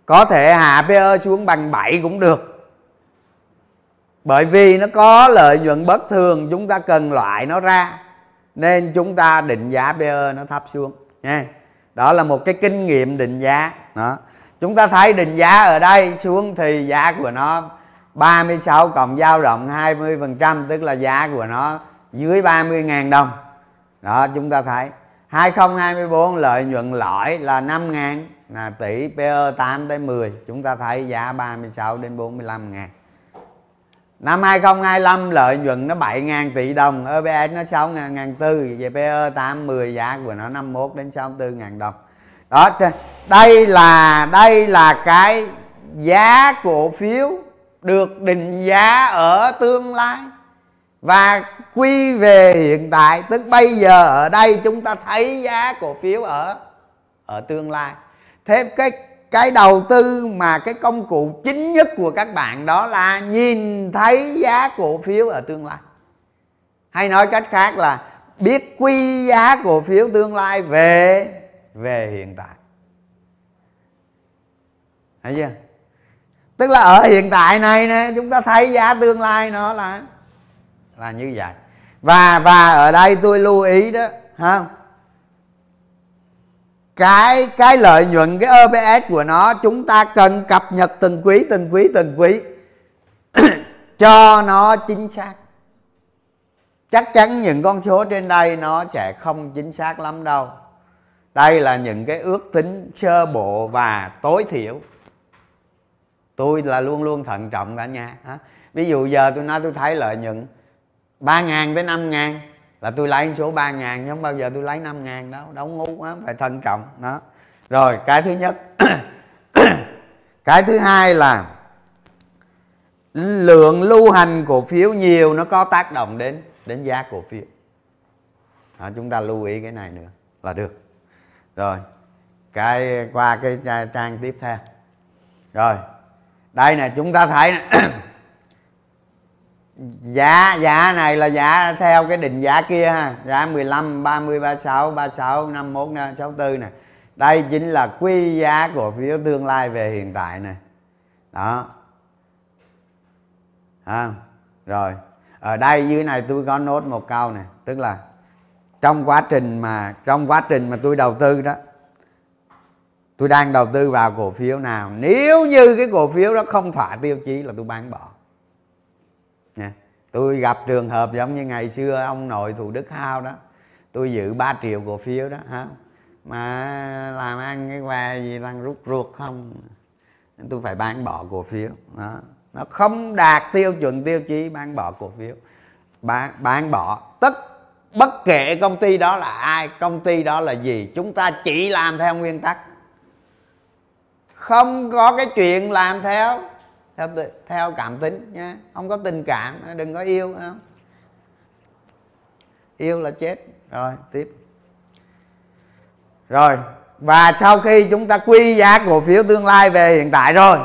A: Có thể hạ PE xuống bằng 7 cũng được. Bởi vì nó có lợi nhuận bất thường, chúng ta cần loại nó ra. Nên chúng ta định giá PE nó thấp xuống, nha. Đó là một cái kinh nghiệm định giá. Đó. Chúng ta thấy định giá ở đây xuống thì giá của nó 36 cộng dao động 20% tức là giá của nó dưới 30.000 đồng. Đó, chúng ta thấy. 2024 lợi nhuận lõi là 5.000 là tỷ PE 8 tới 10 chúng ta thấy giá 36 đến 45 ngàn. Năm 2025 lợi nhuận nó 7.000 tỷ đồng EPS nó 6 ngàn tư. Về PE 8 10 giá của nó 51 đến 64 ngàn đồng. Đó đây là đây là cái giá cổ phiếu được định giá ở tương lai. Và quy về hiện tại, tức bây giờ, ở đây chúng ta thấy giá cổ phiếu ở ở tương lai. Thế cái cái đầu tư mà cái công cụ chính nhất của các bạn đó là nhìn thấy giá cổ phiếu ở tương lai. Hay nói cách khác là biết quy giá cổ phiếu tương lai về về hiện tại. Thấy chưa? Tức là ở hiện tại này nè, chúng ta thấy giá tương lai nó là là như vậy. Và và ở đây tôi lưu ý đó, ha? Cái cái lợi nhuận, cái obs của nó, chúng ta cần cập nhật từng quý từng quý từng quý. <coughs> Cho nó chính xác. Chắc chắn những con số trên đây nó sẽ không chính xác lắm đâu. Đây là những cái ước tính sơ bộ và tối thiểu tôi là luôn luôn thận trọng cả nhà ví dụ giờ tôi nói tôi thấy lợi nhuận ba ngàn tới năm ngàn là tôi lấy số ba ngàn nhưng không bao giờ tôi lấy năm ngàn đâu đâu ngu quá phải thận trọng đó. Rồi cái thứ nhất <coughs> cái thứ hai là lượng lưu hành cổ phiếu nhiều nó có tác động đến đến giá cổ phiếu. Đó, chúng ta lưu ý cái này nữa là được. Rồi cái qua cái trang tiếp theo. Rồi đây nè chúng ta thấy <clears throat> giá giá này là giá theo cái định giá kia ha. Giá 15 30 36 36 51 64 nè. Đây chính là quy giá cổ phiếu tương lai về hiện tại này đó. À, rồi. Ở đây dưới này tôi có nốt một câu này tức là trong quá trình mà trong quá trình mà tôi đầu tư đó tôi đang đầu tư vào cổ phiếu nào. Nếu như cái cổ phiếu đó không thỏa tiêu chí là tôi bán bỏ. Nha. Tôi gặp trường hợp giống như ngày xưa ông nội thủ đức hao đó. Tôi giữ 3 triệu cổ phiếu đó, hả? Mà làm ăn cái què gì đang rút ruột không? Nên tôi phải bán bỏ cổ phiếu. Đó. Nó không đạt tiêu chuẩn tiêu chí, bán bỏ cổ phiếu. Bán bán bỏ. Tất, bất kể công ty đó là ai, công ty đó là gì, chúng ta chỉ làm theo nguyên tắc không có cái chuyện làm theo. Theo theo cảm tính nha không có tình cảm, đừng có yêu không? Yêu là chết. Rồi, tiếp. Rồi, và sau khi chúng ta quy giá cổ phiếu tương lai về hiện tại rồi,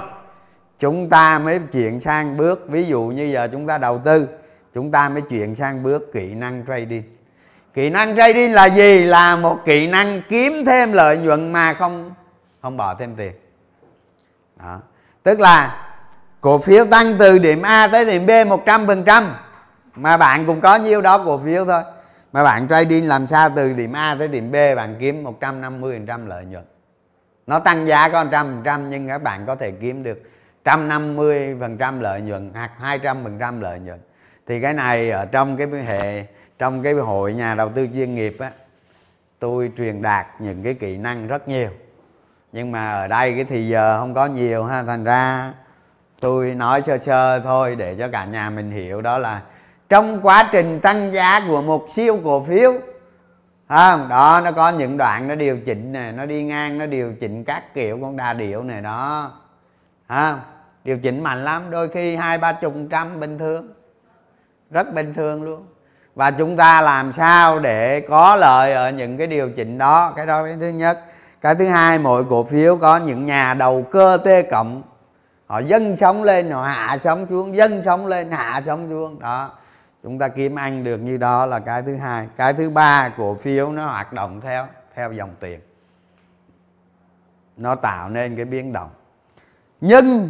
A: chúng ta mới chuyển sang bước, ví dụ như giờ chúng ta đầu tư, chúng ta mới chuyển sang bước kỹ năng trading. Kỹ năng trading là gì? Là một kỹ năng kiếm thêm lợi nhuận mà không không bỏ thêm tiền đó. tức là cổ phiếu tăng từ điểm A tới điểm B 100% mà bạn cũng có nhiêu đó cổ phiếu thôi. Mà bạn trading làm sao từ điểm A tới điểm B, bạn kiếm 150% lợi nhuận. Nó tăng giá có 100% nhưng các bạn có thể kiếm được 150% lợi nhuận hoặc 200% lợi nhuận. Thì cái này ở trong cái hệ, trong cái hội nhà đầu tư chuyên nghiệp á, tôi truyền đạt những cái kỹ năng rất nhiều nhưng mà ở đây cái thì giờ không có nhiều ha, thành ra tôi nói sơ sơ thôi để cho cả nhà mình hiểu đó là trong quá trình tăng giá của một siêu cổ phiếu không đó, nó có những đoạn nó điều chỉnh này nó đi ngang, nó điều chỉnh các kiểu con đa điệu này đó, ha. Điều chỉnh mạnh lắm, đôi khi hai, ba chục trăm bình thường, rất bình thường luôn. Và chúng ta làm sao để có lợi ở những cái điều chỉnh đó? Cái đó cái thứ nhất cái thứ hai, mỗi cổ phiếu có những nhà đầu cơ t cộng. Họ dâng sống lên, họ hạ sống xuống, dâng sống lên, hạ sống xuống. Đó, chúng ta kiếm ăn được như đó là cái thứ hai. Cái thứ ba, cổ phiếu nó hoạt động theo theo dòng tiền. Nó tạo nên cái biến động. Nhưng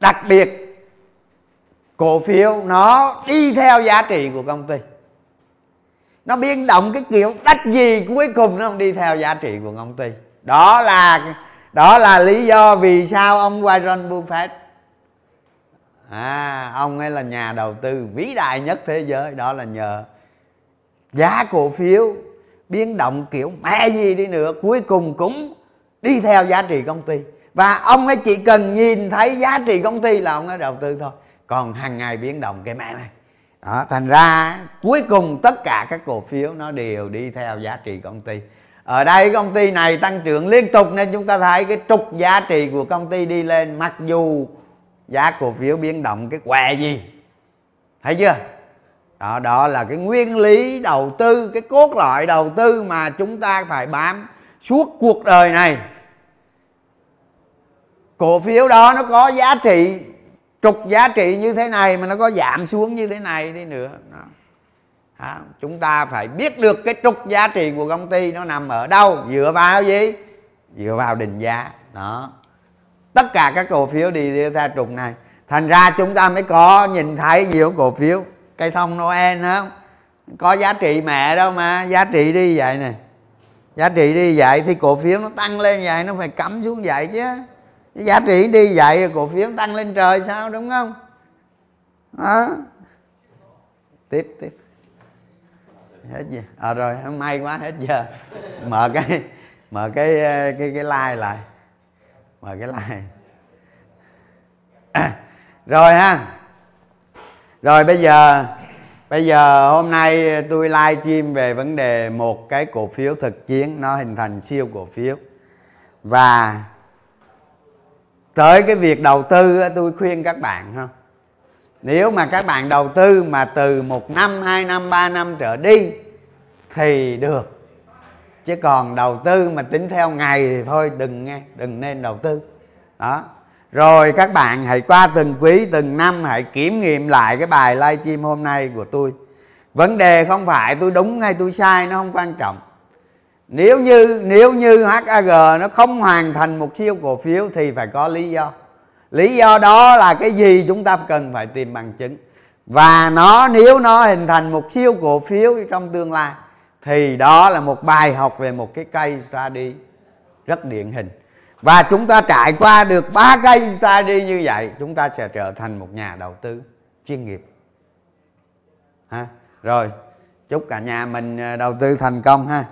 A: đặc biệt, cổ phiếu nó đi theo giá trị của công ty nó biến động cái kiểu đắt gì cuối cùng nó không đi theo giá trị của công ty đó là đó là lý do vì sao ông Warren Buffett à ông ấy là nhà đầu tư vĩ đại nhất thế giới. Đó là nhờ giá cổ phiếu biến động kiểu mẹ gì đi nữa, cuối cùng cũng đi theo giá trị công ty. Và ông ấy chỉ cần nhìn thấy giá trị công ty là ông ấy đầu tư thôi. Còn hàng ngày biến động cái mẹ này đó, thành ra cuối cùng tất cả các cổ phiếu nó đều đi theo giá trị công ty. Ở đây công ty này tăng trưởng liên tục nên chúng ta thấy cái trục giá trị của công ty đi lên mặc dù giá cổ phiếu biến động cái què gì. Thấy chưa? Đó, đó là cái nguyên lý đầu tư cái cốt lõi đầu tư mà chúng ta phải bám suốt cuộc đời này. Cổ phiếu đó nó có giá trị trục giá trị như thế này mà nó có giảm xuống như thế này đi nữa. Đó. Đó. chúng ta phải biết được cái trục giá trị của công ty nó nằm ở đâu. Dựa vào gì? Dựa vào định giá. Đó. Tất cả các cổ phiếu đi theo trục này. Thành ra chúng ta mới có nhìn thấy nhiều cổ phiếu. Cây thông noel không có giá trị mẹ đâu mà. Giá trị đi vậy nè. Giá trị đi vậy thì cổ phiếu nó tăng lên vậy, nó phải cắm xuống vậy chứ giá trị đi vậy cổ phiếu tăng lên trời sao đúng không? Đó tiếp tiếp. Hết gì à ờ, rồi may quá hết giờ. Mở cái mở cái ờ, cái cái like lại. Mở cái like. À, <coughs> rồi ha. Rồi bây giờ bây giờ hôm nay tôi live stream về vấn đề một cái cổ phiếu thực chiến nó hình thành siêu cổ phiếu. Và tới cái việc đầu tư tôi khuyên các bạn ha. Nếu mà các bạn đầu tư mà từ một năm, hai năm, ba năm trở đi thì được. Chứ còn đầu tư mà tính theo ngày thì thôi, đừng nghe, đừng nên đầu tư. Đó. Rồi các bạn hãy qua từng quý, từng năm hãy kiểm nghiệm lại cái bài livestream hôm nay của tôi. Vấn đề không phải tôi đúng hay tôi sai, nó không quan trọng nếu như nếu như HAG nó không hoàn thành một siêu cổ phiếu thì phải có lý do. Lý do đó là cái gì chúng ta cần phải tìm bằng chứng. Và nó, nếu nó hình thành một siêu cổ phiếu trong tương lai, thì đó là một bài học về một cái cây study rất điển hình. Và chúng ta trải qua được ba cây study như vậy, chúng ta sẽ trở thành một nhà đầu tư chuyên nghiệp. Ha, rồi, chúc cả nhà mình à, đầu tư thành công ha.